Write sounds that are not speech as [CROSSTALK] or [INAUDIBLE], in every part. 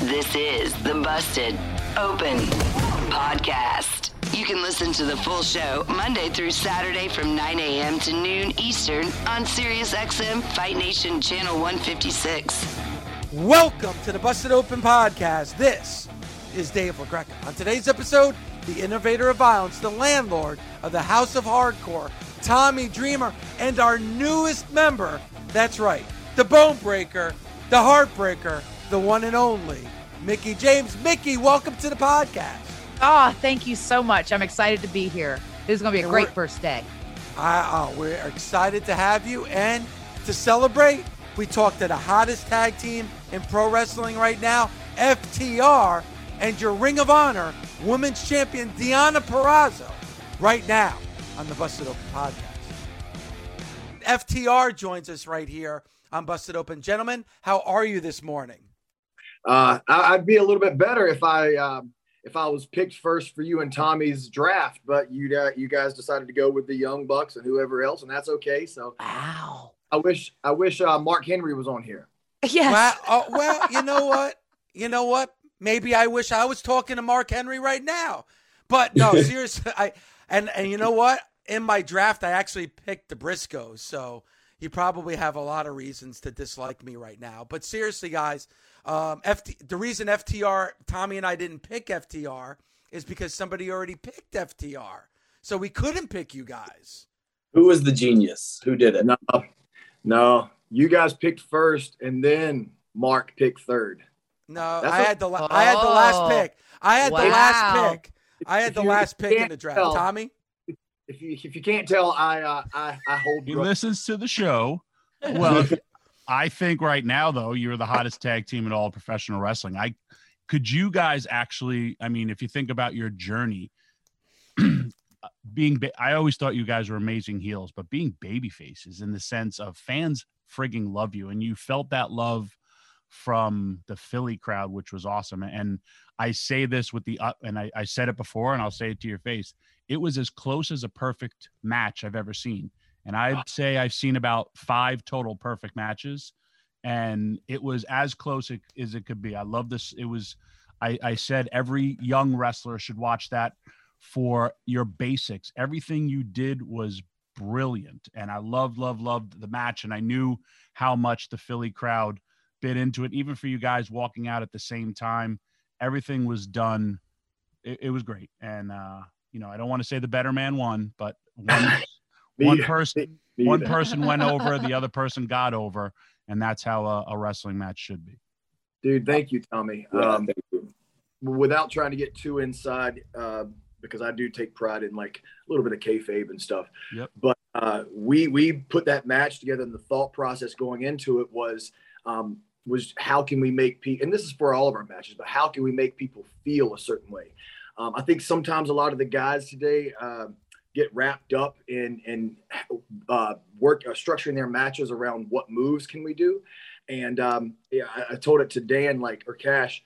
This is the Busted Open Podcast. You can listen to the full show Monday through Saturday from 9 a.m. to noon Eastern on SiriusXM Fight Nation Channel 156. Welcome to the Busted Open Podcast. This is Dave LaGreca. On today's episode, the innovator of violence, the landlord of the House of Hardcore, Tommy Dreamer, and our newest member, that's right, the Bone Breaker, the Heartbreaker, the one and only, Mickie James. Mickie, welcome to the podcast. Oh, thank you so much. I'm excited to be here. This is going to be a great first day. Uh, uh, we're excited to have you and to celebrate. We talked to the hottest tag team in pro wrestling right now, FTR, and your Ring of Honor Women's Champion Deonna Purrazzo right now on the Busted Open podcast. FTR joins us right here on Busted Open. Gentlemen, how are you this morning? Uh, I, I'd be a little bit better if I um, if I was picked first for you and Tommy's draft, but you uh, you guys decided to go with the Young Bucks and whoever else, and that's okay. So Wow. I wish I wish uh, Mark Henry was on here. Yes. Well, uh, well, you know what? You know what? Maybe I wish I was talking to Mark Henry right now. But no, [LAUGHS] seriously, I and and you know what? In my draft, I actually picked the Briscoes, so you probably have a lot of reasons to dislike me right now. But seriously, guys, um, FT, the reason FTR, Tommy and I didn't pick FTR is because somebody already picked FTR, so we couldn't pick you guys. Who was the genius? Who did it? No, no, you guys picked first, and then Mark picked third. No, That's I a- had the la- I had the last Oh, pick. I had the last pick. I had If the you- last pick in the draft. tell- Tommy. If you if you can't tell, I uh, I I hold. He Brooke. listens to the show. Well, [LAUGHS] I think right now though you're the hottest tag team in all of professional wrestling. I could you guys actually? I mean, if you think about your journey, [CLEARS THROAT] being ba- I always thought you guys were amazing heels, but being baby faces in the sense of fans frigging love you, and you felt that love from the Philly crowd, which was awesome. And I say this with the up, and I, I said it before, and I'll say it to your face. It was as close as a perfect match I've ever seen. And I'd say I've seen about five total perfect matches, and it was as close as it could be. I love this. It was, I, I said every young wrestler should watch that for your basics. Everything you did was brilliant, and I loved, loved, loved the match. And I knew how much the Philly crowd bit into it, even for you guys walking out at the same time. Everything was done. It, it was great, and uh, you know, I don't want to say the better man won, but [LAUGHS] one, Me- one [LAUGHS] person me one either. person went [LAUGHS] over, the other person got over, and that's how a, a wrestling match should be. Dude, thank you, Tommy. Yeah, Um, thank you. without trying to get too inside, uh, because I do take pride in like a little bit of kayfabe and stuff. Yep. But uh, we we put that match together, and the thought process going into it was um, was how can we make people, and this is for all of our matches, but how can we make people feel a certain way? Um, I think sometimes a lot of the guys today uh, get wrapped up in in uh, work uh, structuring their matches around what moves can we do, and um, yeah, I, I told it to Dan like or Cash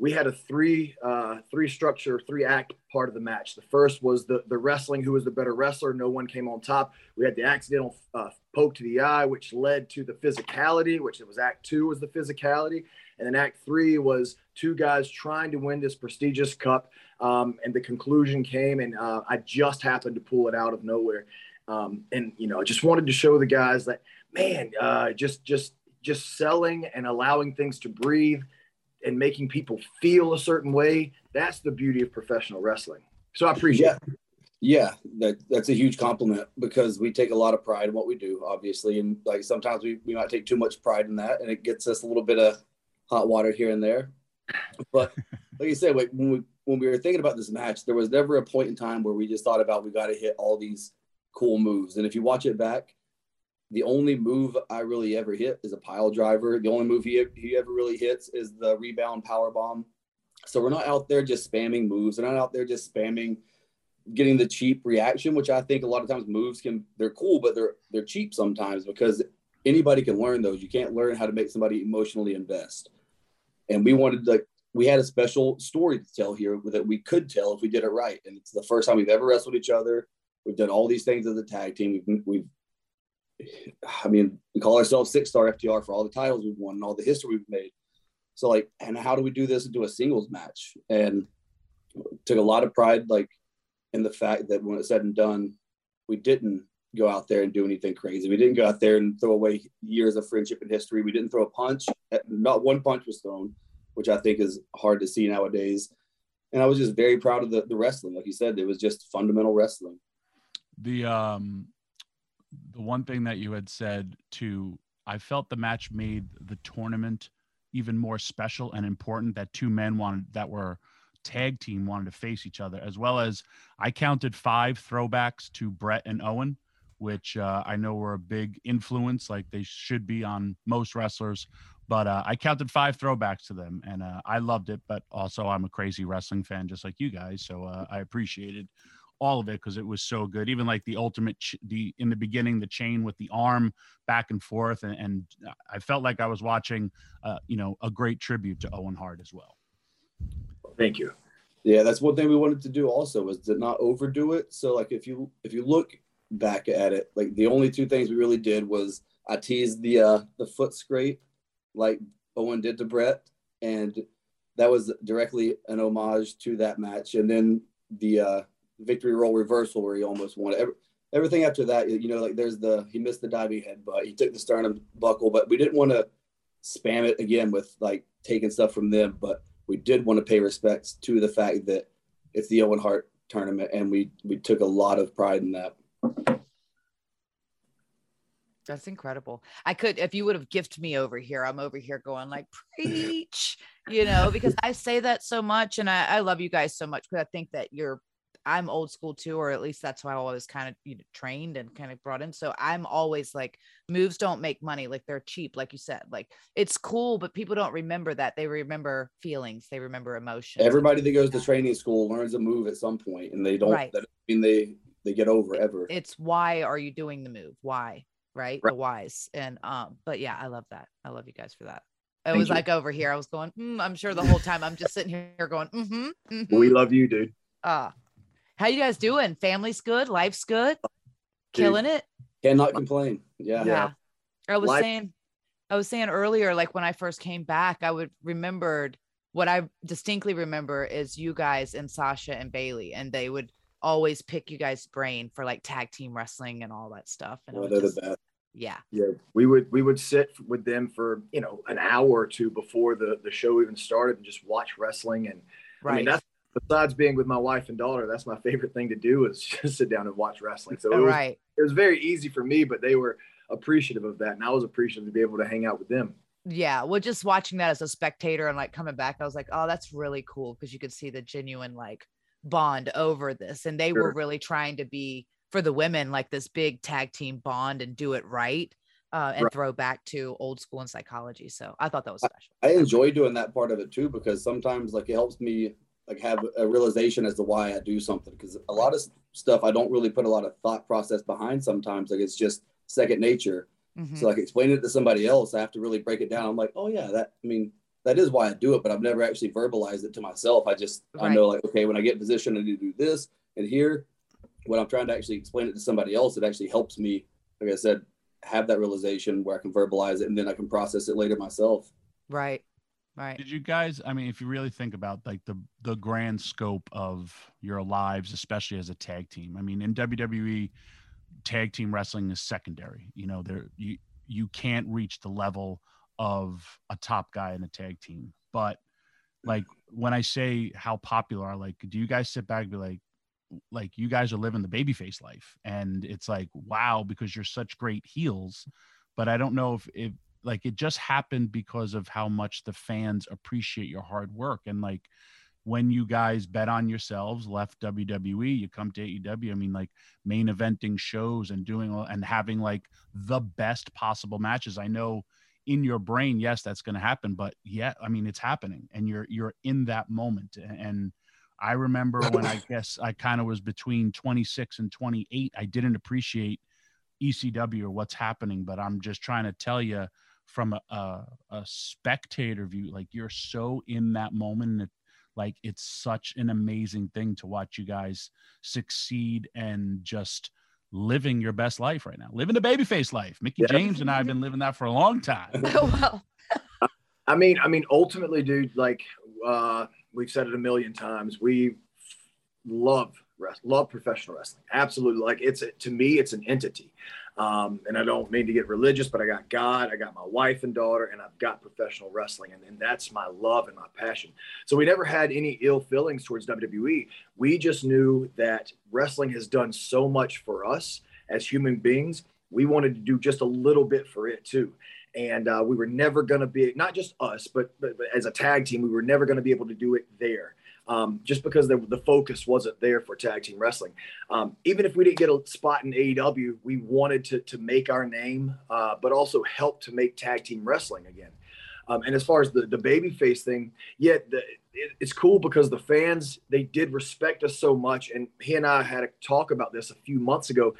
we had a three uh, three structure, three act part of the match. The first was the the wrestling, who was the better wrestler. No one came on top. We had the accidental uh, poke to the eye, which led to the physicality, which it was Act Two was the physicality, and then Act Three was two guys trying to win this prestigious cup. Um, and the conclusion came, and uh, I just happened to pull it out of nowhere. Um, and you know, I just wanted to show the guys that, man, uh, just just just selling and allowing things to breathe and making people feel a certain way. That's the beauty of professional wrestling. So I appreciate Yeah. it. Yeah, that that's a huge compliment because we take a lot of pride in what we do, obviously, and like sometimes we, we might take too much pride in that, and it gets us a little bit of hot water here and there. But [LAUGHS] like you said, like, when we when we were thinking about this match, there was never a point in time where we just thought about we got to hit all these cool moves. And if you watch it back, the only move I really ever hit is a pile driver. The only move he he ever really hits is the rebound power bomb. So we're not out there just spamming moves. We're not out there just spamming getting the cheap reaction, which I think a lot of times moves can they're cool, but they're they're cheap sometimes because anybody can learn those. You can't learn how to make somebody emotionally invest. And we wanted like we had a special story to tell here that we could tell if we did it right. And it's the first time we've ever wrestled each other. We've done all these things as a tag team. We've, we've I mean, we call ourselves six star FTR for all the titles we've won and all the history we've made. So like, and how do we do this into a singles match? And took a lot of pride, like in the fact that when it's said and done, we didn't go out there and do anything crazy. We didn't go out there and throw away years of friendship and history. We didn't throw a punch. Not one punch was thrown, which I think is hard to see nowadays. And I was just very proud of the, the wrestling. Like you said, it was just fundamental wrestling. the um the one thing that you had said to I felt the match made the tournament even more special and important that two men wanted that were tag team wanted to face each other as well as I counted five throwbacks to Bret and Owen which uh, I know were a big influence like they should be on most wrestlers but uh, I counted five throwbacks to them and uh, I loved it but also I'm a crazy wrestling fan just like you guys so uh, I appreciated all of it because it was so good. Even like the ultimate, ch- the in the beginning, the chain with the arm back and forth, and, and I felt like I was watching, uh, you know, a great tribute to Owen Hart as well. Thank you. Yeah, that's one thing we wanted to do also was to not overdo it. So like if you if you look back at it, like the only two things we really did was I teased the uh the foot scrape like Owen did to Bret, and that was directly an homage to that match. And then the uh victory roll reversal where he almost won. Every, everything after that, you know, like there's the he missed the diving head, but he took the sternum buckle, but we didn't want to spam it again with like taking stuff from them, but we did want to pay respects to the fact that it's the Owen Hart tournament, and we we took a lot of pride in that. That's incredible. I could, if you would have gifted me over here, I'm over here going like, preach, you know, because I say that so much and I, I love you guys so much because I think that you're, I'm old school too, or at least that's how I was kind of you know, trained and kind of brought in. So I'm always like, moves don't make money. Like they're cheap, like you said. Like it's cool, but people don't remember that. They remember feelings, they remember emotions. Everybody that goes to training school learns a move at some point, and they don't. Right. That doesn't mean they they get over ever. it's why are you doing the move? Why? Right? Right. The whys. And um, but yeah, I love that. I love you guys for that. It Thank was you. like over here. I was going, mm, I'm sure the whole time I'm just sitting here going, mm-hmm. mm-hmm. We love you, dude. uh, how you guys doing? Family's good, life's good, killing it. Cannot complain. Yeah. Yeah. I was Life- saying, I was saying earlier, like when I first came back, I would remembered what I distinctly remember is you guys and Sasha and Bayley, and they would always pick you guys' brain for like tag team wrestling and all that stuff. And oh, Well, they're just- the best. yeah, Yeah, we would we would sit with them for you know an hour or two before the the show even started and just watch wrestling. And right. I mean that's besides being with my wife and daughter, that's my favorite thing to do is [LAUGHS] just sit down and watch wrestling. So it was, right. it was very easy for me, but they were appreciative of that, and I was appreciative to be able to hang out with them. yeah well just watching that as a spectator and like coming back i was like oh that's really cool because you could see the genuine like bond over this and they were really trying to be for the women like this big tag team bond and do it right uh, and Right. throw back to old school and psychology so i thought that was special I enjoy doing that part of it too because sometimes like it helps me like have a realization as to why I do something because a lot of stuff I don't really put a lot of thought process behind sometimes like it's just second nature Mhm. so like explaining it to somebody else I have to really break it down I'm like oh yeah that I mean that is why I do it but I've never actually verbalized it to myself I just I know like okay when I get in position I need to do this and here when I'm trying to actually explain it to somebody else it actually helps me like I said have that realization where I can verbalize it and then I can process it later myself right right Did you guys? I mean, if you really think about like the the grand scope of your lives, especially as a tag team. I mean, in WWE, tag team wrestling is secondary. You know, there you you can't reach the level of a top guy in a tag team. But like when I say how popular, like, do you guys sit back and be like, like you guys are living the babyface life? And it's like wow because you're such great heels. But i don't know if if like it just happened because of how much the fans appreciate your hard work. And like when you guys bet on yourselves left WWE you come to AEW I mean like main eventing shows and doing and having like the best possible matches. I know in your brain yes that's going to happen but yeah I mean it's happening and you're you're in that moment and I remember [LAUGHS] when I guess I kind of was between 26 and 28 I didn't appreciate ECW or what's happening but I'm just trying to tell you from a, a, a spectator view like you're so in that moment and it, like it's such an amazing thing to watch you guys succeed and just living your best life right now living the babyface life. Mickie yeah. james and i have been living that for a long time. [LAUGHS] Oh, well i mean i mean ultimately dude like uh we've said it a million times we love love professional wrestling absolutely like it's to me it's an entity um, and I don't mean to get religious, but I got God, I got my wife and daughter, and I've got professional wrestling. And, and that's my love and my passion. So we never had any ill feelings towards WWE. We just knew that wrestling has done so much for us as human beings. We wanted to do just a little bit for it too. And uh, we were never going to be, not just us, but, but, but as a tag team, we were never going to be able to do it there um, just because the, the, focus wasn't there for tag team wrestling. Um, even if we didn't get a spot in AEW, we wanted to, to make our name, uh, but also help to make tag team wrestling again. Um, and as far as the, the babyface thing, yeah, it, it's cool because the fans, they did respect us so much. And he and I had a talk about this a few months ago.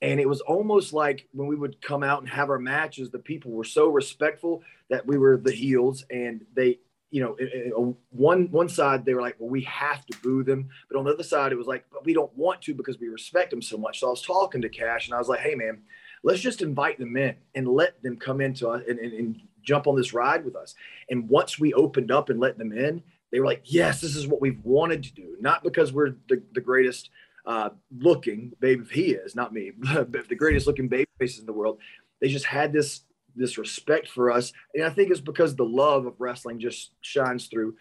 And it was almost like when we would come out and have our matches, the people were so respectful that we were the heels and they you know, one one side they were like, well, we have to boo them, but on the other side it was like, but we don't want to because we respect them so much. So I was talking to Cash and I was like, hey man, let's just invite them in and let them come into us and, and, and jump on this ride with us. And once we opened up and let them in, they were like, yes, this is what we've wanted to do, not because we're the, the greatest uh, looking baby. He is not me, [LAUGHS] but the greatest looking baby faces in the world. They just had this this respect for us. And I think it's because the love of wrestling just shines through.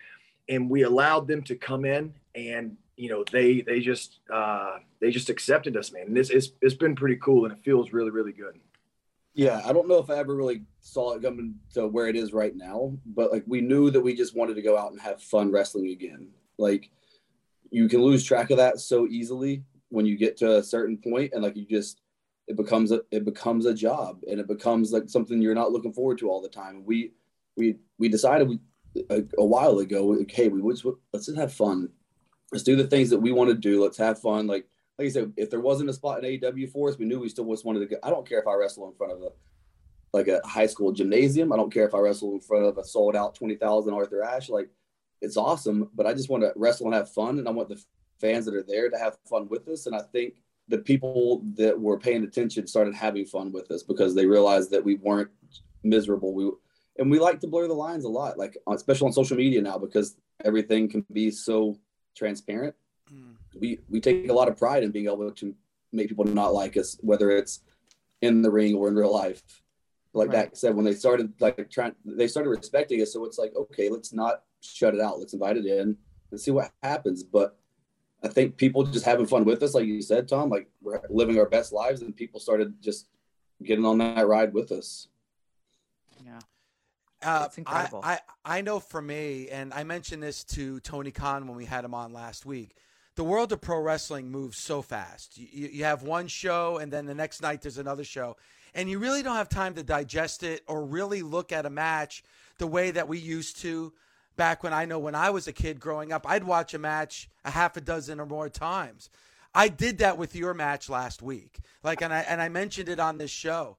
And we allowed them to come in and you know they they just uh they just accepted us man and this it's, it's been pretty cool and it feels really really good yeah i don't know if i ever really saw it coming to where it is right now but like we knew that we just wanted to go out and have fun wrestling again like you can lose track of that so easily when you get to a certain point and like you just it becomes a it becomes a job and it becomes like something you're not looking forward to all the time. We we we decided we, a, a while ago, okay, we would let's just have fun. Let's do the things that we want to do. Let's have fun. Like like I said, if there wasn't a spot in AEW for us, we knew we still just wanted to go. I don't care if I wrestle in front of a like a high school gymnasium. I don't care if I wrestle in front of a sold out twenty thousand Arthur Ashe. Like it's awesome, but I just want to wrestle and have fun, and I want the fans that are there to have fun with us. And I think the people that were paying attention started having fun with us because they realized that we weren't miserable. We and we like to blur the lines a lot, like especially on social media now because everything can be so transparent. Mm. We we take a lot of pride in being able to make people not like us, whether it's in the ring or in real life. Like right. that said, when they started like trying, they started respecting us. So it's like, okay, let's not shut it out. Let's invite it in and see what happens. But I think people just having fun with us, like you said, Tom. Like we're living our best lives, and people started just getting on that ride with us. Yeah. Uh, incredible. I, I, I know for me, and I mentioned this to Tony Khan when we had him on last week. The world of pro wrestling moves so fast. You, you have one show, and then the next night there's another show, and you really don't have time to digest it or really look at a match the way that we used to back when I know when I was a kid growing up, I'd watch a match a half a dozen or more times. I did that with your match last week. Like and I and I mentioned it on this show.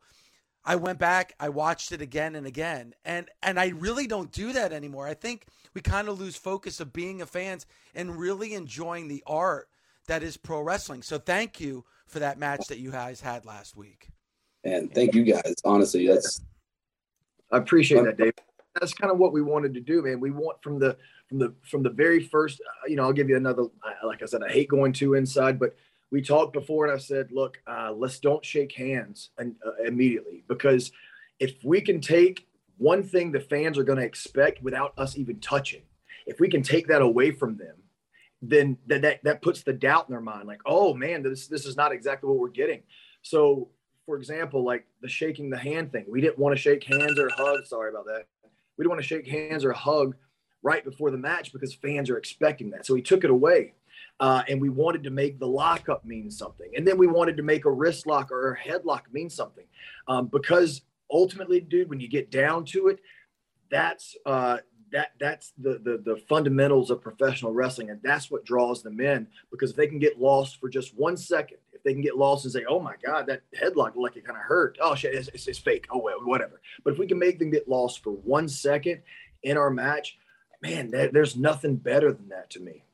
I went back, I watched it again and again. And and I really don't do that anymore. I think we kind of lose focus of being a fans and really enjoying the art that is pro wrestling. So thank you for that match that you guys had last week. And thank you guys. Honestly, that's I appreciate that, Dave that's kind of what we wanted to do, man. We want from the from the from the very first. Uh, you know, I'll give you another. Like I said, I hate going too inside, but we talked before, and I said, look, uh, let's don't shake hands and, uh, immediately because if we can take one thing the fans are going to expect without us even touching, if we can take that away from them then that, that that puts the doubt in their mind, like, oh man, this this is not exactly what we're getting. So, for example, like the shaking the hand thing, we didn't want to shake hands or hug. Sorry about that. We didn't want to shake hands or hug right before the match because fans are expecting that. So he took it away. Uh, and we wanted to make the lockup mean something. And then we wanted to make a wrist lock or a headlock mean something. Um, because ultimately, dude, when you get down to it, that's uh, that that's the, the the fundamentals of professional wrestling, and that's what draws them in. Because if they can get lost for just one second, they can get lost and say, "Oh my God, that headlock like it kind of hurt," oh shit, it's, it's, it's fake. Oh well, whatever. But if we can make them get lost for one second in our match, man, that, there's nothing better than that to me.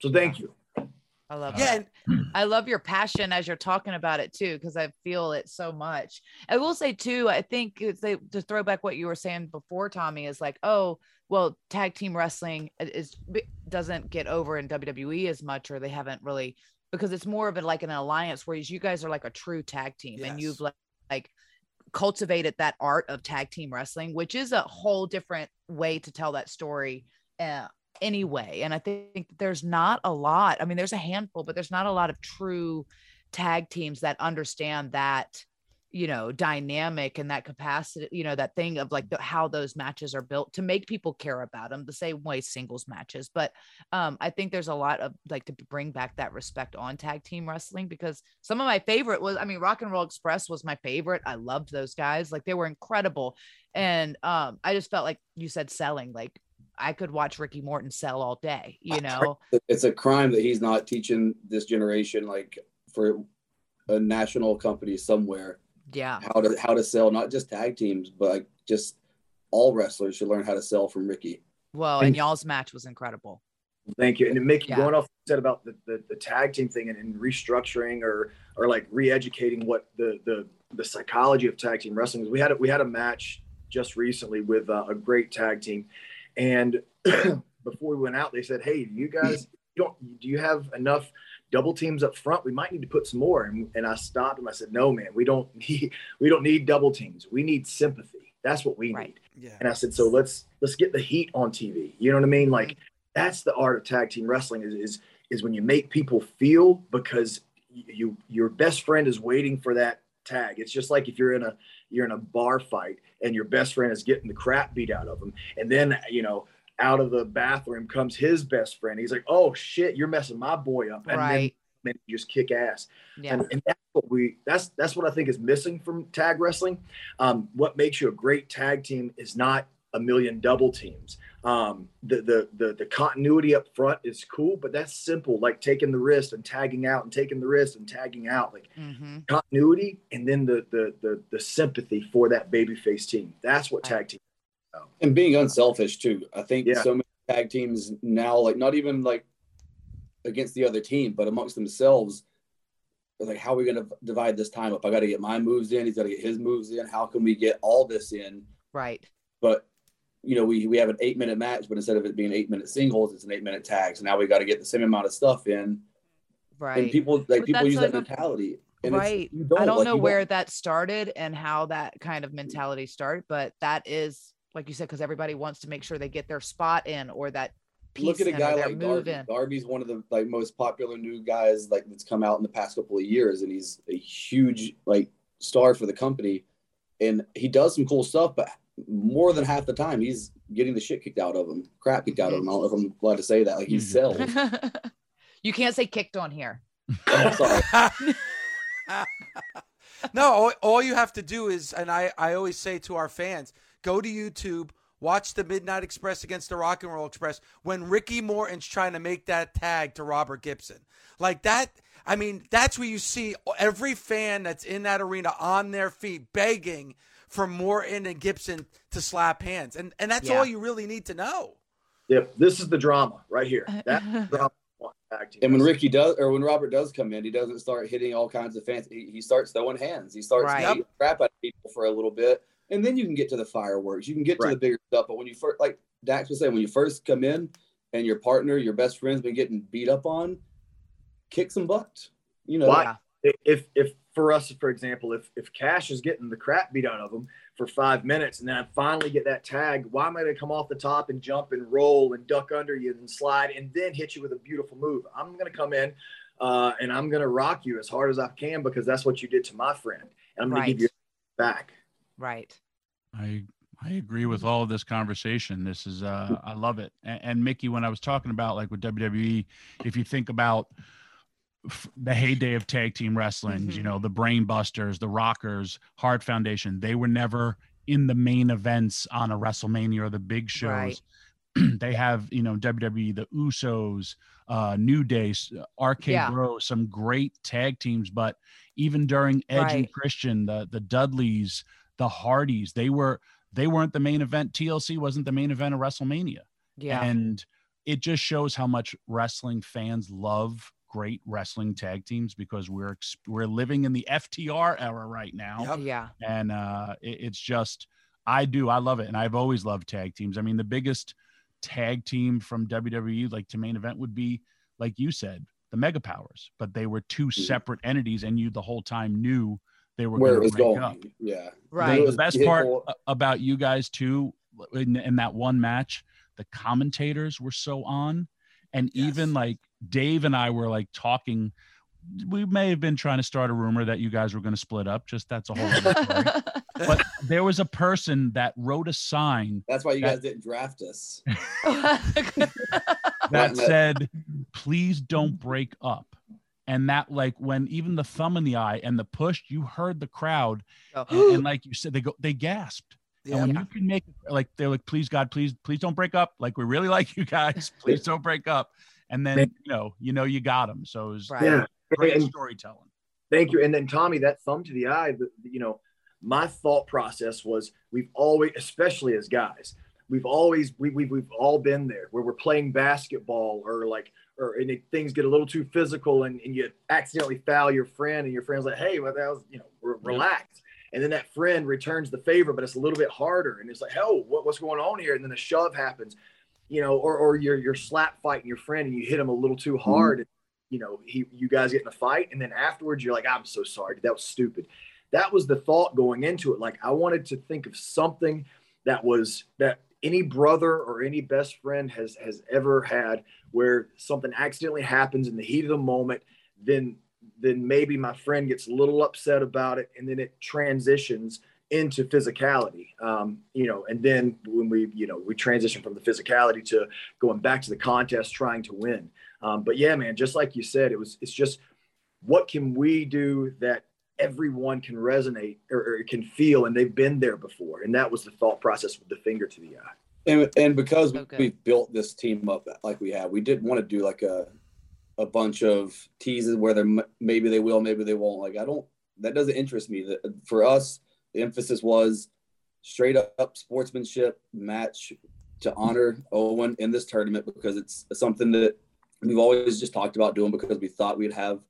So thank you. I love Yeah, it. [CLEARS THROAT] I love your passion as you're talking about it too, because I feel it so much. I will say too, I think it's they, to throw back what you were saying before, Tommy, is like, oh, well, tag team wrestling is doesn't get over in WWE as much, or they haven't really because it's more of a like an alliance, whereas you guys are like a true tag team, and you've like, like cultivated that art of tag team wrestling, which is a whole different way to tell that story. Uh, anyway. And I think there's not a lot. I mean, there's a handful, but there's not a lot of true tag teams that understand that, you know, dynamic and that capacity, you know, that thing of like the, how those matches are built to make people care about them the same way singles matches. But um, I think there's a lot of like to bring back that respect on tag team wrestling because some of my favorite was, I mean, Rock and Roll Express was my favorite. I loved those guys. Like they were incredible. And um, I just felt like you said selling, like I could watch Ricky Morton sell all day, you know? It's a crime that he's not teaching this generation, like for a national company somewhere, Yeah. how to how to sell not just tag teams, but like just all wrestlers should learn how to sell from Ricky. Well, And- and y'all's match was incredible. Thank you. And then Mickie, Yeah. going off said about the, the, the tag team thing and, and restructuring or or like re-educating what the the the psychology of tag team wrestling is. We had a, we had a match just recently with uh, a great tag team, and [CLEARS THROAT] before we went out, they said, "Hey, do you guys you don't do you have enough double teams up front? We might need to put some more." And, and I stopped him. I said, "No, man, we don't [LAUGHS] need we don't need double teams. We need sympathy. That's what we Right. need." Yeah. And I said, so let's let's get the heat on TV. You know what I mean? Like that's the art of tag team wrestling is is is when you make people feel because you, you your best friend is waiting for that tag. It's just like if you're in a you're in a bar fight and your best friend is getting the crap beat out of him, and then you know out of the bathroom comes his best friend. He's like, "Oh shit, you're messing my boy up," and Right. then, then you just kick ass Yeah. and, and that's what we that's that's what I think is missing from tag wrestling. Um, what makes you a great tag team is not a million double teams. Um, the, the the the continuity up front is cool, but that's simple, like taking the wrist and tagging out and taking the wrist and tagging out, like hmm continuity, and then the the the, the sympathy for that babyface team. That's what tag team. And being unselfish too. I think Yeah. so many tag teams now, like not even like against the other team, but amongst themselves, are like how are we going to divide this time up? I got to get my moves in. He's got to get his moves in. How can we get all this in? Right. But you know, we we have an eight minute match, but instead of it being eight minute singles, it's an eight minute tag. So now we got to get the same amount of stuff in. Right. And people like But people use like that mentality. And it's- right. you I don't like, know you where that started and how that kind of mentality started, but that is like you said, because everybody wants to make sure they get their spot in or that piece look at a guy like move Darby. in. Darby's one of the like most popular new guys like that's come out in the past couple of years, and he's a huge like star for the company. And he does some cool stuff, but more than half the time he's getting the shit kicked out of him, crap kicked out of him. I don't know if I'm allowed to say that. Like he Mhm. sells. [LAUGHS] you can't say kicked on here. Oh, sorry. [LAUGHS] [LAUGHS] no, all, all you have to do is, and I, I always say to our fans, go to YouTube, watch the Midnight Express against the Rock and Roll Express when Ricky Morton's trying to make that tag to Robert Gibson. Like that, I mean, that's where you see every fan that's in that arena on their feet begging for Morton and Gibson to slap hands. And, and that's Yeah. all you really need to know. Yep, this is the drama right here. Uh-huh. That's the drama. I want in tag team And when. Ricky does, or when Robert does come in, he doesn't start hitting all kinds of fancy. He, he starts throwing hands. He starts Right. beating crap out of people for a little bit, and then you can get to the fireworks. You can get to the bigger stuff. But when you first, like Dax was saying, when you first come in, and your partner, your best friend's been getting beat up on, kick some butt. You know, Why? If if for us, for example, if if Cash is getting the crap beat out of him for five minutes, and then I finally get that tag, why am I going to come off the top and jump and roll and duck under you and slide and then hit you with a beautiful move? I'm going to come in uh, and I'm going to rock you as hard as I can because that's what you did to my friend, and I'm going Right. to give you back. Right. I I agree with all of this conversation. This is uh I love it. And, and Mickie, when I was talking about like with WWE, if you think about the heyday of tag team wrestling, you Mhm. know, the Brain Busters, the Rockers, Hart Foundation, they were never in the main events on a WrestleMania or the big shows. Right. [CLEARS THROAT] they have, you know, WWE, the Usos, uh, New Day, RK Yeah. Bro, some great tag teams. But even during Edge and Christian, the the Dudleys, the Hardys, they were they weren't the main event. TLC wasn't the main event of WrestleMania. Yeah. And it just shows how much wrestling fans love great wrestling tag teams because we're we're living in the FTR era right now Yep. yeah. and uh it- it's just i do i love it and i've always loved tag teams i mean the biggest tag team from wwe like to main event would be like you said the mega powers but they were two separate entities and you the whole time knew they were where it going was to break going. up Yeah. Right. The best part a- about you guys too in, in that one match the commentators were so on and even like dave and i were like talking we may have been trying to start a rumor that you guys were going to split up just that's a whole [LAUGHS] other story but there was a person that wrote a sign That's why you That- guys didn't draft us. [LAUGHS] [LAUGHS] that That- said please don't break up and that like when even the thumb in the eye and the push you heard the crowd oh. and, and like you said they go they gasped Yeah. and when you can make like they're like please god please please don't break up like we really [LAUGHS] like you guys [LAUGHS] please don't break up and then you know you know you got them so it was Right. Yeah. great And- storytelling Thank you. And then Tommy, that thumb to the eye, the, you know, my thought process was we've always, especially as guys, we've always we, we, we've all been there where we're playing basketball or like or and it, things get a little too physical and, and you accidentally foul your friend and your friend's like, hey, well, that was, you know, re- relax. And then that friend returns the favor, but it's a little bit harder. And it's like, oh, what, what's going on here? And then a shove happens, you know, or, or you're, you're slap fighting your friend and you hit him a little too mm-hmm. hard. You know, he, you guys get in a fight. And then afterwards you're like, I'm so sorry. That was stupid. That was the thought going into it. Like I wanted to think of something that was that any brother or any best friend has, has ever had where something accidentally happens in the heat of the moment, then then maybe my friend gets a little upset about it, and then it transitions into physicality. Um, you know, and then when we you know we transition from the physicality to going back to the contest, trying to win. Um, but yeah, man, just like you said, it was it's just what can we do that everyone can resonate or, or can feel, and they've been there before, and that was the thought process with the finger to the eye. And, and because So good. we built this team up like we have, we didn't want to do like a a bunch of teases where they maybe they will, maybe they won't. Like I don't. That doesn't interest me. That for us, the emphasis was straight up sportsmanship match to honor Owen in this tournament because it's something that we've always just talked about doing because we thought we'd have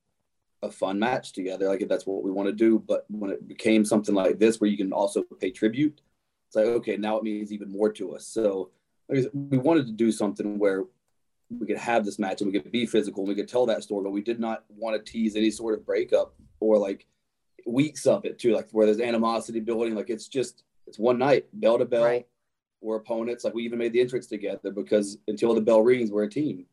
a fun match together. Like if that's what we want to do. But when it became something like this, where you can also pay tribute, it's like okay, now it means even more to us. So like said, we wanted to do something where we could have this match and we could be physical and we could tell that story, but we did not want to tease any sort of breakup or like weeks of it too, like where there's animosity building. Like it's just it's one night, bell to bell. Right. We're opponents. Like we even made the entrance together because until the bell rings, we're a team.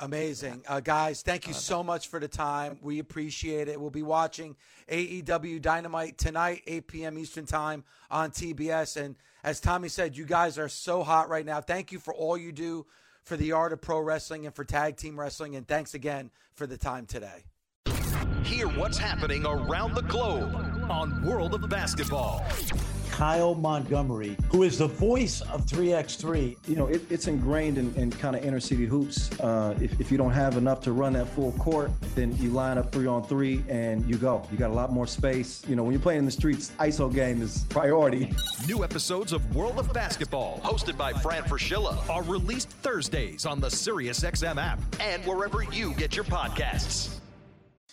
Amazing. Uh, guys, thank you so much for the time. We appreciate it. We'll be watching AEW Dynamite tonight, 8 p.m. Eastern Time on TBS. And as Tommy said, you guys are so hot right now. Thank you for all you do for the art of pro wrestling and for tag team wrestling. And thanks again for the time today. Hear what's happening around the globe on World of Basketball. Kyle Montgomery, who is the voice of 3x3. You know, it, it's ingrained in, in kind of inner city hoops. Uh, if, if you don't have enough to run that full court, then you line up three on three and you go. You got a lot more space. You know, when you're playing in the streets, ISO game is priority. New episodes of World of Basketball, hosted by Fran Fraschilla, are released Thursdays on the SiriusXM app and wherever you get your podcasts.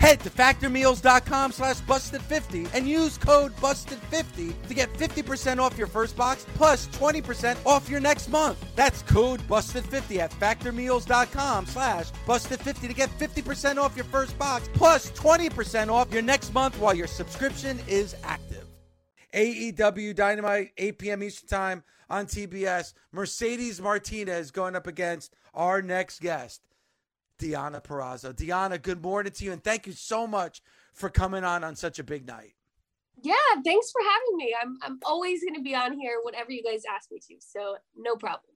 Head to factormeals.com slash busted50 and use code busted50 to get 50% off your first box plus 20% off your next month. That's code busted50 at factormeals.com slash busted50 to get 50% off your first box plus 20% off your next month while your subscription is active. AEW Dynamite, 8 p.m. Eastern Time on TBS. Mercedes Martinez going up against our next guest. Deonna Purrazzo. Deonna, good morning to you, and thank you so much for coming on on such a big night. Yeah, thanks for having me. I'm I'm always going to be on here whenever you guys ask me to, so no problem.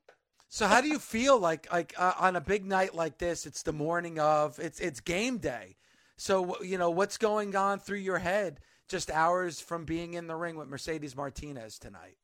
So, how do you feel like like uh, on a big night like this? It's the morning of it's it's game day. So you know what's going on through your head just hours from being in the ring with Mercedes Martinez tonight.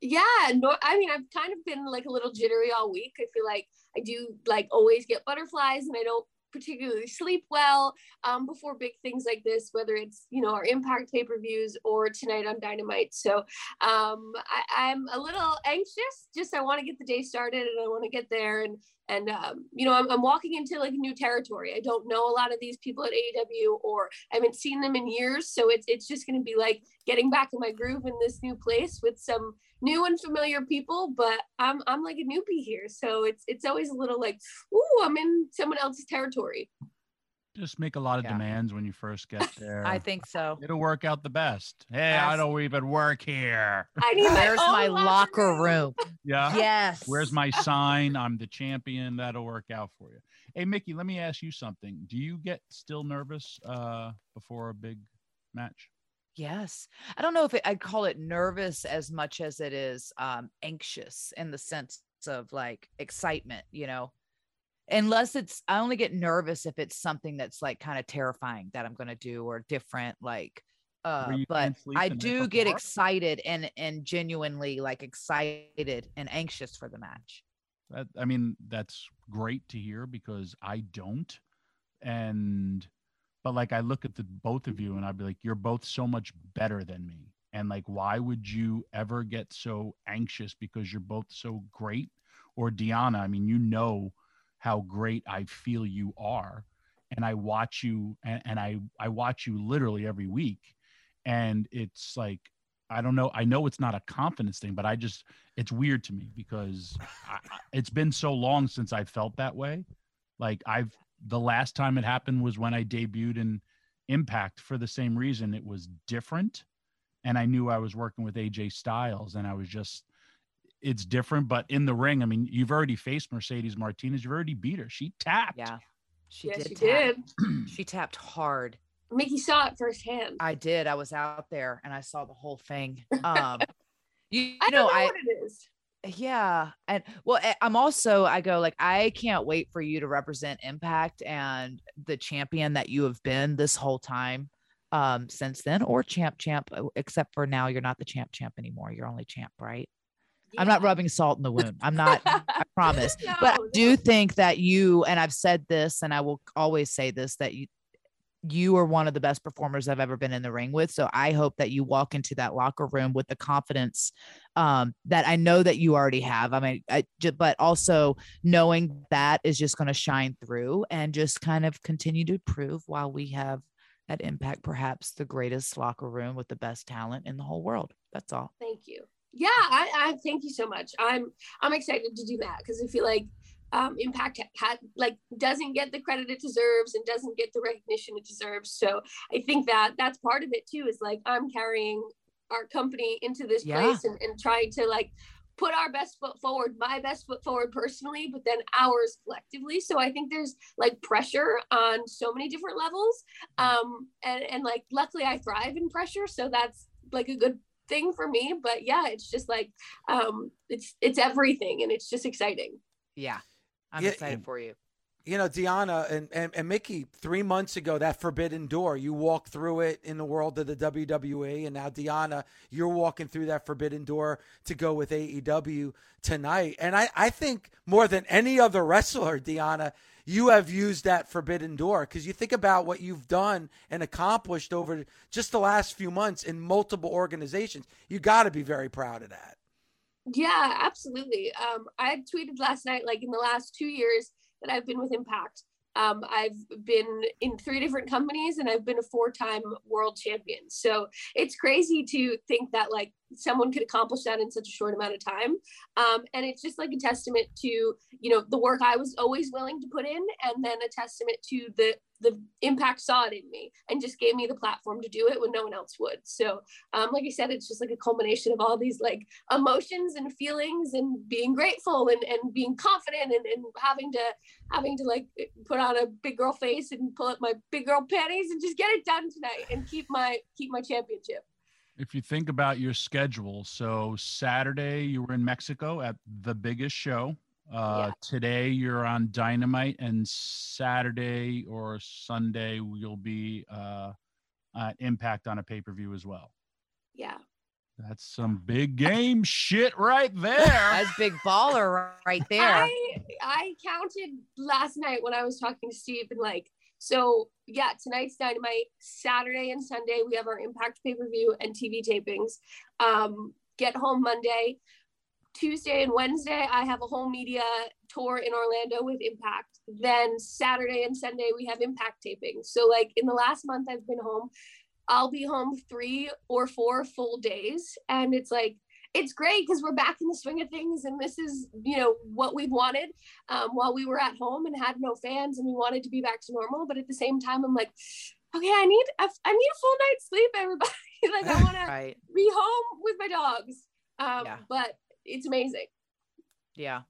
Yeah, no, I mean, I've kind of been like a little jittery all week. I feel like I do like always get butterflies and I don't particularly sleep well um, before big things like this, whether it's, you know, our impact pay-per-views or tonight on Dynamite. So um, I, am a little anxious, just I want to get the day started and I want to get there and and um, you know I'm, I'm, walking into like new territory i don't know a lot of these people at aew or i haven't seen them in years so it's, it's just going to be like getting back in my groove in this new place with some new and familiar people but i'm i'm like a newbie here so it's it's always a little like ooh i'm in someone else's territory just make a lot of yeah. demands when you first get [LAUGHS] there. I think so. It'll work out the best. Hey, yes. I don't even work here. I need Where's my, locker room? Yeah. Yes. Where's my [LAUGHS] sign? I'm the champion. That'll work out for you. Hey, Mickie, let me ask you something. Do you get still nervous uh, before a big match? Yes. I don't know if it, I'd call it nervous as much as it is um, anxious in the sense of like excitement, you know, unless it's I only get nervous if it's something that's like kind of terrifying that I'm going to do or different like uh but I do get excited and and genuinely like excited and anxious for the match. That, I mean that's great to hear because I don't and but like I look at the both of you and I'd be like you're both so much better than me and like why would you ever get so anxious because you're both so great or Deonna I mean you know how great I feel you are. And I watch you and, and I, I watch you literally every week. And it's like, I don't know. I know it's not a confidence thing, but I just, it's weird to me because I, it's been so long since I felt that way. Like I've, the last time it happened was when I debuted in Impact for the same reason. It was different. And I knew I was working with AJ Styles and I was just, it's different. But in the ring, I mean, you've already faced Mercedes Martinez. You've already beat her. She tapped. Yeah, she yes, did. She tap. did. [CLEARS THROAT] she tapped hard. Mickie saw it firsthand. I did. I was out there and I saw the whole thing. [LAUGHS] Um, you, you I know, don't know I what it is. Yeah, and well, I- I'm also I go like I can't wait for you to represent Impact and the champion that you have been this whole time um since then or champ champ uh, except for now you're not the champ champ anymore you're only champ right? I'm not rubbing salt in the wound i'm [LAUGHS] not i promise but i No, do think that you and i've said this and i will always say this that you you are one of the best performers I've ever been in the ring with. So I hope that you walk into that locker room with the confidence um, that I know that you already have. I mean, I, but also knowing that is just going to shine through and just kind of continue to prove while we have at Impact, perhaps the greatest locker room with the best talent in the whole world. That's all. Thank you. Yeah, I, I thank you so much. I'm I'm excited to do that because I feel like um, Impact had like doesn't get the credit it deserves and doesn't get the recognition it deserves. So I think that that's part of it too. Is like I'm carrying our company into this Yeah. place and, and trying to like put our best foot forward, my best foot forward personally, but then ours collectively. So I think there's like pressure on so many different levels. Um, and, and like, luckily I thrive in pressure. So that's like a good thing for me. But yeah, it's just like, um, it's, it's everything and it's just exciting. Yeah. I'm Yeah, excited for you. you know, Deonna and, and, and Mickie, three months ago, that forbidden door, you walked through it in the world of the WWE. And now, Deonna, you're walking through that forbidden door to go with AEW tonight. And I, I think more than any other wrestler, Deonna, you have used that forbidden door because you think about what you've done and accomplished over just the last few months in multiple organizations. You got to be very proud of that. Yeah, absolutely. Um, I tweeted last night, like in the last two years that I've been with Impact, um, I've been in three different companies and I've been a four-time world champion. So it's crazy to think that like someone could accomplish that in such a short amount of time. Um, and it's just like a testament to you know the work I was always willing to put in, and then a testament to the the impact saw it in me and just gave me the platform to do it when no one else would. So, um, like I said, it's just like a culmination of all these like emotions and feelings and being grateful and, and being confident and, and having to having to like put on a big girl face and pull up my big girl panties and just get it done tonight and keep my keep my championship. If you think about your schedule, so Saturday you were in Mexico at the biggest show. Uh, Today you're on Dynamite, and Saturday or Sunday you'll be uh, at Impact on a pay per view as well. Yeah. That's some big game shit right there. That's big baller right there. I I counted last night when I was talking to Steve and like so yeah tonight's dynamite Saturday and Sunday we have our Impact pay per view and TV tapings. Um, get home Monday. Tuesday and Wednesday, I have a whole media tour in Orlando with Impact. Then Saturday and Sunday, we have Impact tapings. So, like in the last month, I've been home. I'll be home three or four full days. And it's like, it's great because we're back in the swing of things. And this is, you know, what we've wanted um, while we were at home and had no fans and we wanted to be back to normal. But at the same time, I'm like, okay, I need, a, I need a full night's sleep, everybody. [LAUGHS] like, I want [LAUGHS] to be home with my dogs. Um, Yeah. But it's amazing. Yeah.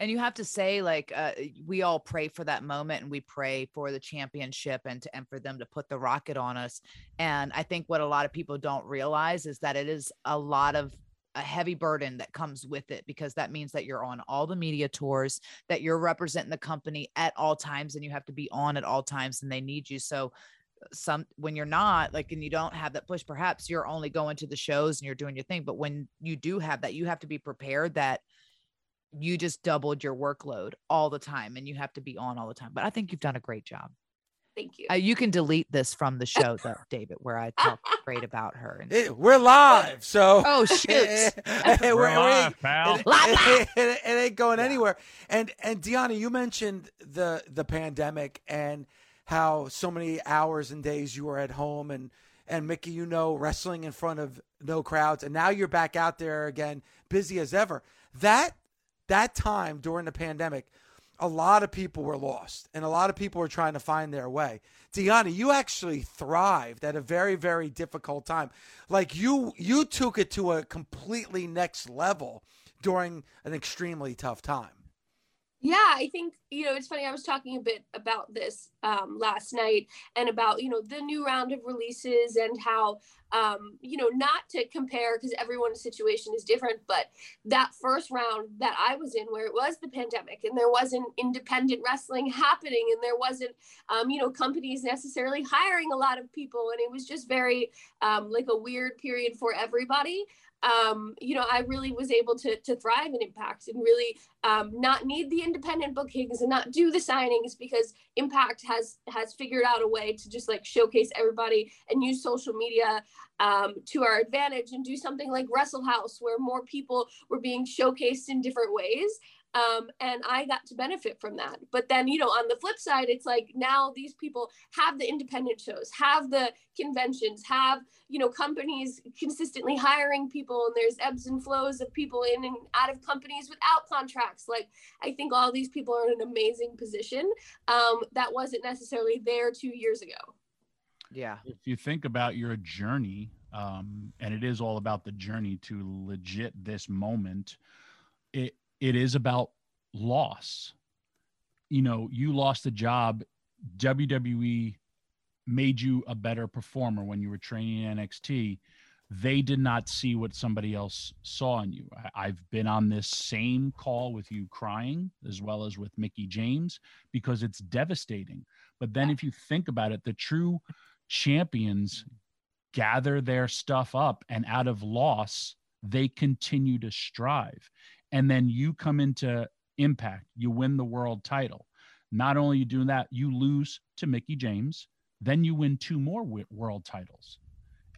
And you have to say, like, uh, we all pray for that moment and we pray for the championship and, to, and for them to put the rocket on us. And I think what a lot of people don't realize is that it is a lot of a heavy burden that comes with it because that means that you're on all the media tours, that you're representing the company at all times and you have to be on at all times and they need you. So, uh, some when you're not like and you don't have that push perhaps you're only going to the shows and you're doing your thing. But when you do have that you have to be prepared that you just doubled your workload all the time and you have to be on all the time. But i think you've done a great job Thank you. uh, you can delete this from the show though [LAUGHS] david where i talk great about her and It- we're live, so oh shoot [LAUGHS] [LAUGHS] We're We're live, pal. It, it- it- it ain't going anywhere. And and Deonna, you mentioned the the pandemic and how so many hours and days you were at home and and Mickie, you know, wrestling in front of no crowds, and now you're back out there again, busy as ever. That that time during the pandemic, a lot of people were lost, and a lot of people were trying to find their way. Deonna, you actually thrived at a very very difficult time. Like you you took it to a completely next level during an extremely tough time. Yeah, I think, you know, it's funny. I was talking a bit about this um, last night and about you know the new round of releases and how um, you know not to compare because everyone's situation is different but that first round that i was in where it was the pandemic and there wasn't independent wrestling happening and there wasn't um, you know companies necessarily hiring a lot of people and it was just very um, like a weird period for everybody um, you know, I really was able to to thrive in Impact and really um, not need the independent bookings and not do the signings because Impact has has figured out a way to just like showcase everybody and use social media um, to our advantage and do something like Wrestle House where more people were being showcased in different ways. Um, and I got to benefit from that. But then, you know, on the flip side, it's like now these people have the independent shows, have the conventions, have, you know, companies consistently hiring people, and there's ebbs and flows of people in and out of companies without contracts. Like, I think all these people are in an amazing position um, that wasn't necessarily there two years ago. Yeah. If you think about your journey, um, and it is all about the journey to legit this moment, it it is about loss. You know, you lost a job. WWE made you a better performer when you were training in NXT. They did not see what somebody else saw in you. I, have been on this same call with you crying, as well as with Mickie James, because it's devastating. But then, if you think about it, the true champions gather their stuff up, and out of loss, they continue to strive and then you come into impact you win the world title. Not only you doing that you lose to Mickie James then you win two more world titles.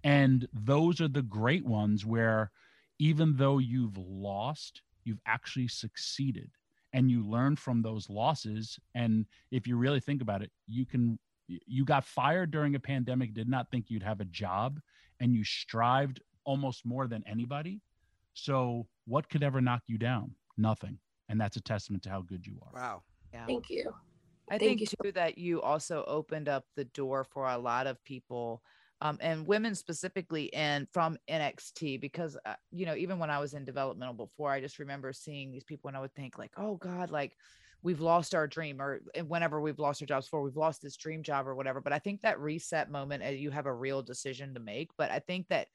And those are the great ones where even though you've lost you've actually succeeded and you learn from those losses. And if you really think about it you can you got fired during a pandemic did not think you'd have a job and you strived almost more than anybody. So, what could ever knock you down? Nothing. And that's a testament to how good you are. Wow. Yeah. Thank you. I Thank think you. too that you also opened up the door for a lot of people um, and women specifically and from NXT because uh, you know even when I was in developmental before I just remember seeing these people and I would think like oh god like we've lost our dream or whenever we've lost our jobs for we've lost this dream job or whatever but I think that reset moment uh, you have a real decision to make but I think that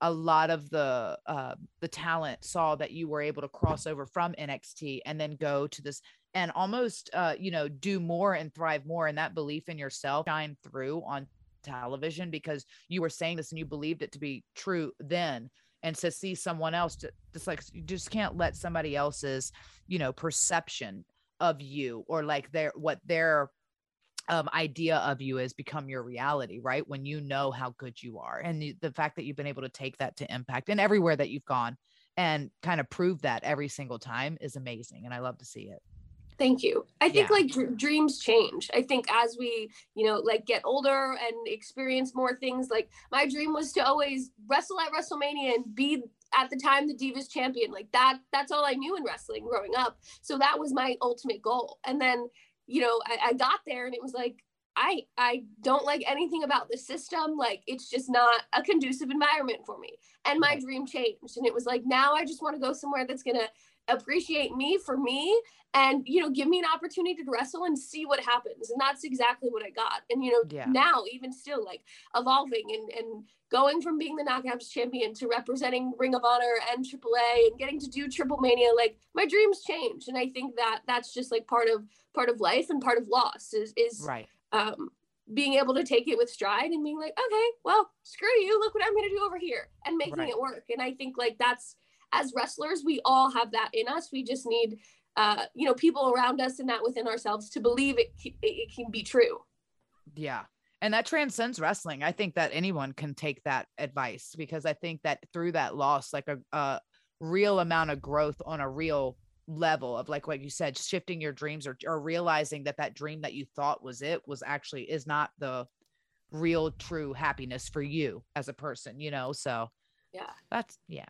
a lot of the uh, the talent saw that you were able to cross over from NXT and then go to this and almost uh, you know do more and thrive more and that belief in yourself shine through on television because you were saying this and you believed it to be true then. And to see someone else just like you just can't let somebody else's you know perception of you or like their what their um, idea of you has become your reality, right? When you know how good you are, and the, the fact that you've been able to take that to impact and everywhere that you've gone and kind of prove that every single time is amazing. And I love to see it. Thank you. I think Yeah. like dr- dreams change. I think as we, you know, like get older and experience more things, like my dream was to always wrestle at WrestleMania and be at the time the Divas champion. Like that, that's all I knew in wrestling growing up. So that was my ultimate goal. And then, you know, I, I got there and it was like, I I don't like anything about the system. Like it's just not a conducive environment for me. And my dream changed. And it was like now I just want to go somewhere that's gonna appreciate me for me and you know give me an opportunity to wrestle and see what happens and that's exactly what i got and you know Yeah. now even still like evolving and and going from being the knockouts champion to representing ring of honor and aaa and getting to do Triplemania like my dreams change and i think that that's just like part of part of life and part of loss is is Right. um being able to take it with stride and being like okay well screw you look what i'm going to do over here and making Right. it work and i think like that's as wrestlers we all have that in us we just need uh you know people around us and that within ourselves to believe it c- it can be true Yeah. And that transcends wrestling. I think that anyone can take that advice because I think that through that loss, like a, a real amount of growth on a real level of like what you said, shifting your dreams or, or realizing that that dream that you thought was it was actually is not the real true happiness for you as a person, you know? So yeah that's, yeah.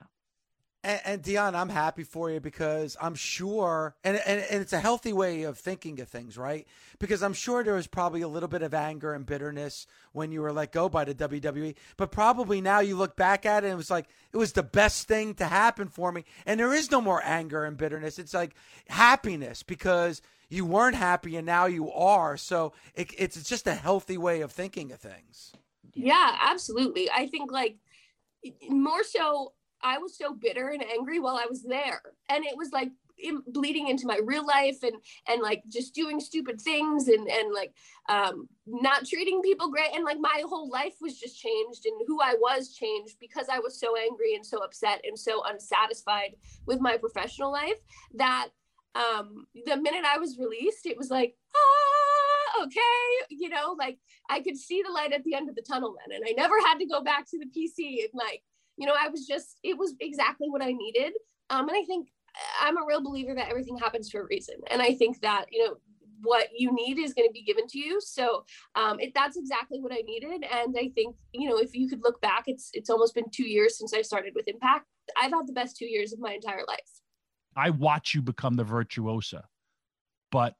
And, and Dion, I'm happy for you because I'm sure, and, and and it's a healthy way of thinking of things, right? Because I'm sure there was probably a little bit of anger and bitterness when you were let go by the WWE, but probably now you look back at it and it was like it was the best thing to happen for me, and there is no more anger and bitterness. It's like happiness because you weren't happy and now you are. So it, it's just a healthy way of thinking of things. Yeah, absolutely. I think like more so, I was so bitter and angry while I was there. And it was like in, bleeding into my real life and and like just doing stupid things and and like um not treating people great and like my whole life was just changed and who I was changed because I was so angry and so upset and so unsatisfied with my professional life that um the minute I was released it was like ah okay you know like I could see the light at the end of the tunnel then and I never had to go back to the PC and like you know I was just it was exactly what I needed um and I think I'm a real believer that everything happens for a reason. And I think that, you know, what you need is going to be given to you. So um, it, that's exactly what I needed. And I think, you know, if you could look back, it's it's almost been two years since I started with Impact. I've had the best two years of my entire life. I watch you become the virtuosa, but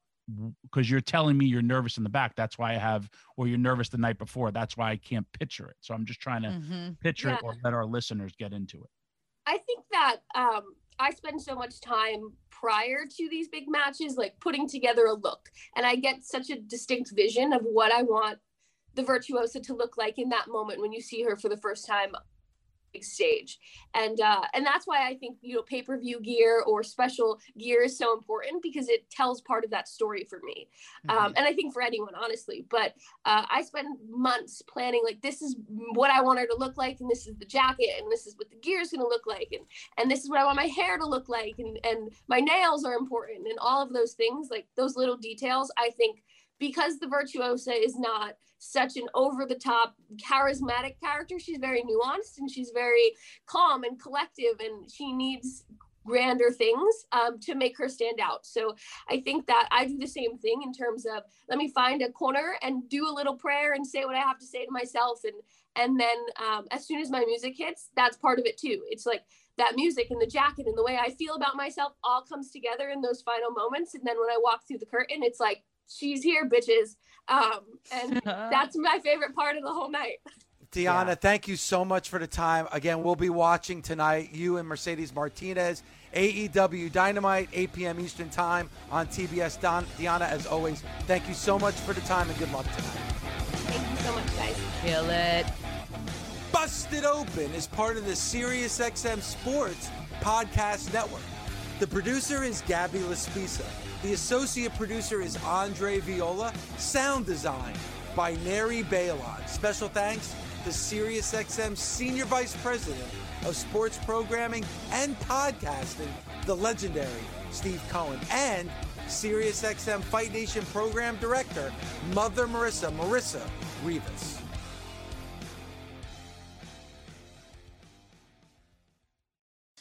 because you're telling me you're nervous in the back, that's why I have, or you're nervous the night before. That's why I can't picture it. So I'm just trying to mm-hmm. picture yeah. it or let our listeners get into it. I think that um, I spend so much time prior to these big matches, like putting together a look. And I get such a distinct vision of what I want the virtuosa to look like in that moment when you see her for the first time stage and uh and that's why i think you know pay-per-view gear or special gear is so important because it tells part of that story for me. Mm-hmm. um and i think for anyone honestly. But uh i spend months planning like this is what i want her to look like and this is the jacket and this is what the gear is going to look like and and this is what i want my hair to look like and and my nails are important and all of those things like those little details i think because the virtuosa is not such an over the top charismatic character she's very nuanced and she's very calm and collective and she needs grander things um, to make her stand out. So I think that I do the same thing in terms of let me find a corner and do a little prayer and say what I have to say to myself, and and then um, as soon as my music hits, that's part of it too. It's like that music and the jacket and the way I feel about myself all comes together in those final moments, and then when I walk through the curtain, it's like she's here, bitches. Um, and [LAUGHS] that's my favorite part of the whole night. Deonna, yeah. thank you so much for the time. Again, we'll be watching tonight. You and Mercedes Martinez, AEW Dynamite, 8 p.m. Eastern Time on TBS. Don, Deonna, as always, thank you so much for the time and good luck tonight. Thank you so much, guys. Kill it. Busted Open is part of the SiriusXM Sports Podcast Network. The producer is Gabby Laspisa. The associate producer is Andre Viola. Sound design by Neri Balon. Special thanks to SiriusXM Senior Vice President of Sports Programming and Podcasting, the legendary Steve Cohen, and SiriusXM Fight Nation Program Director, Mother Marissa, Marissa Rivas.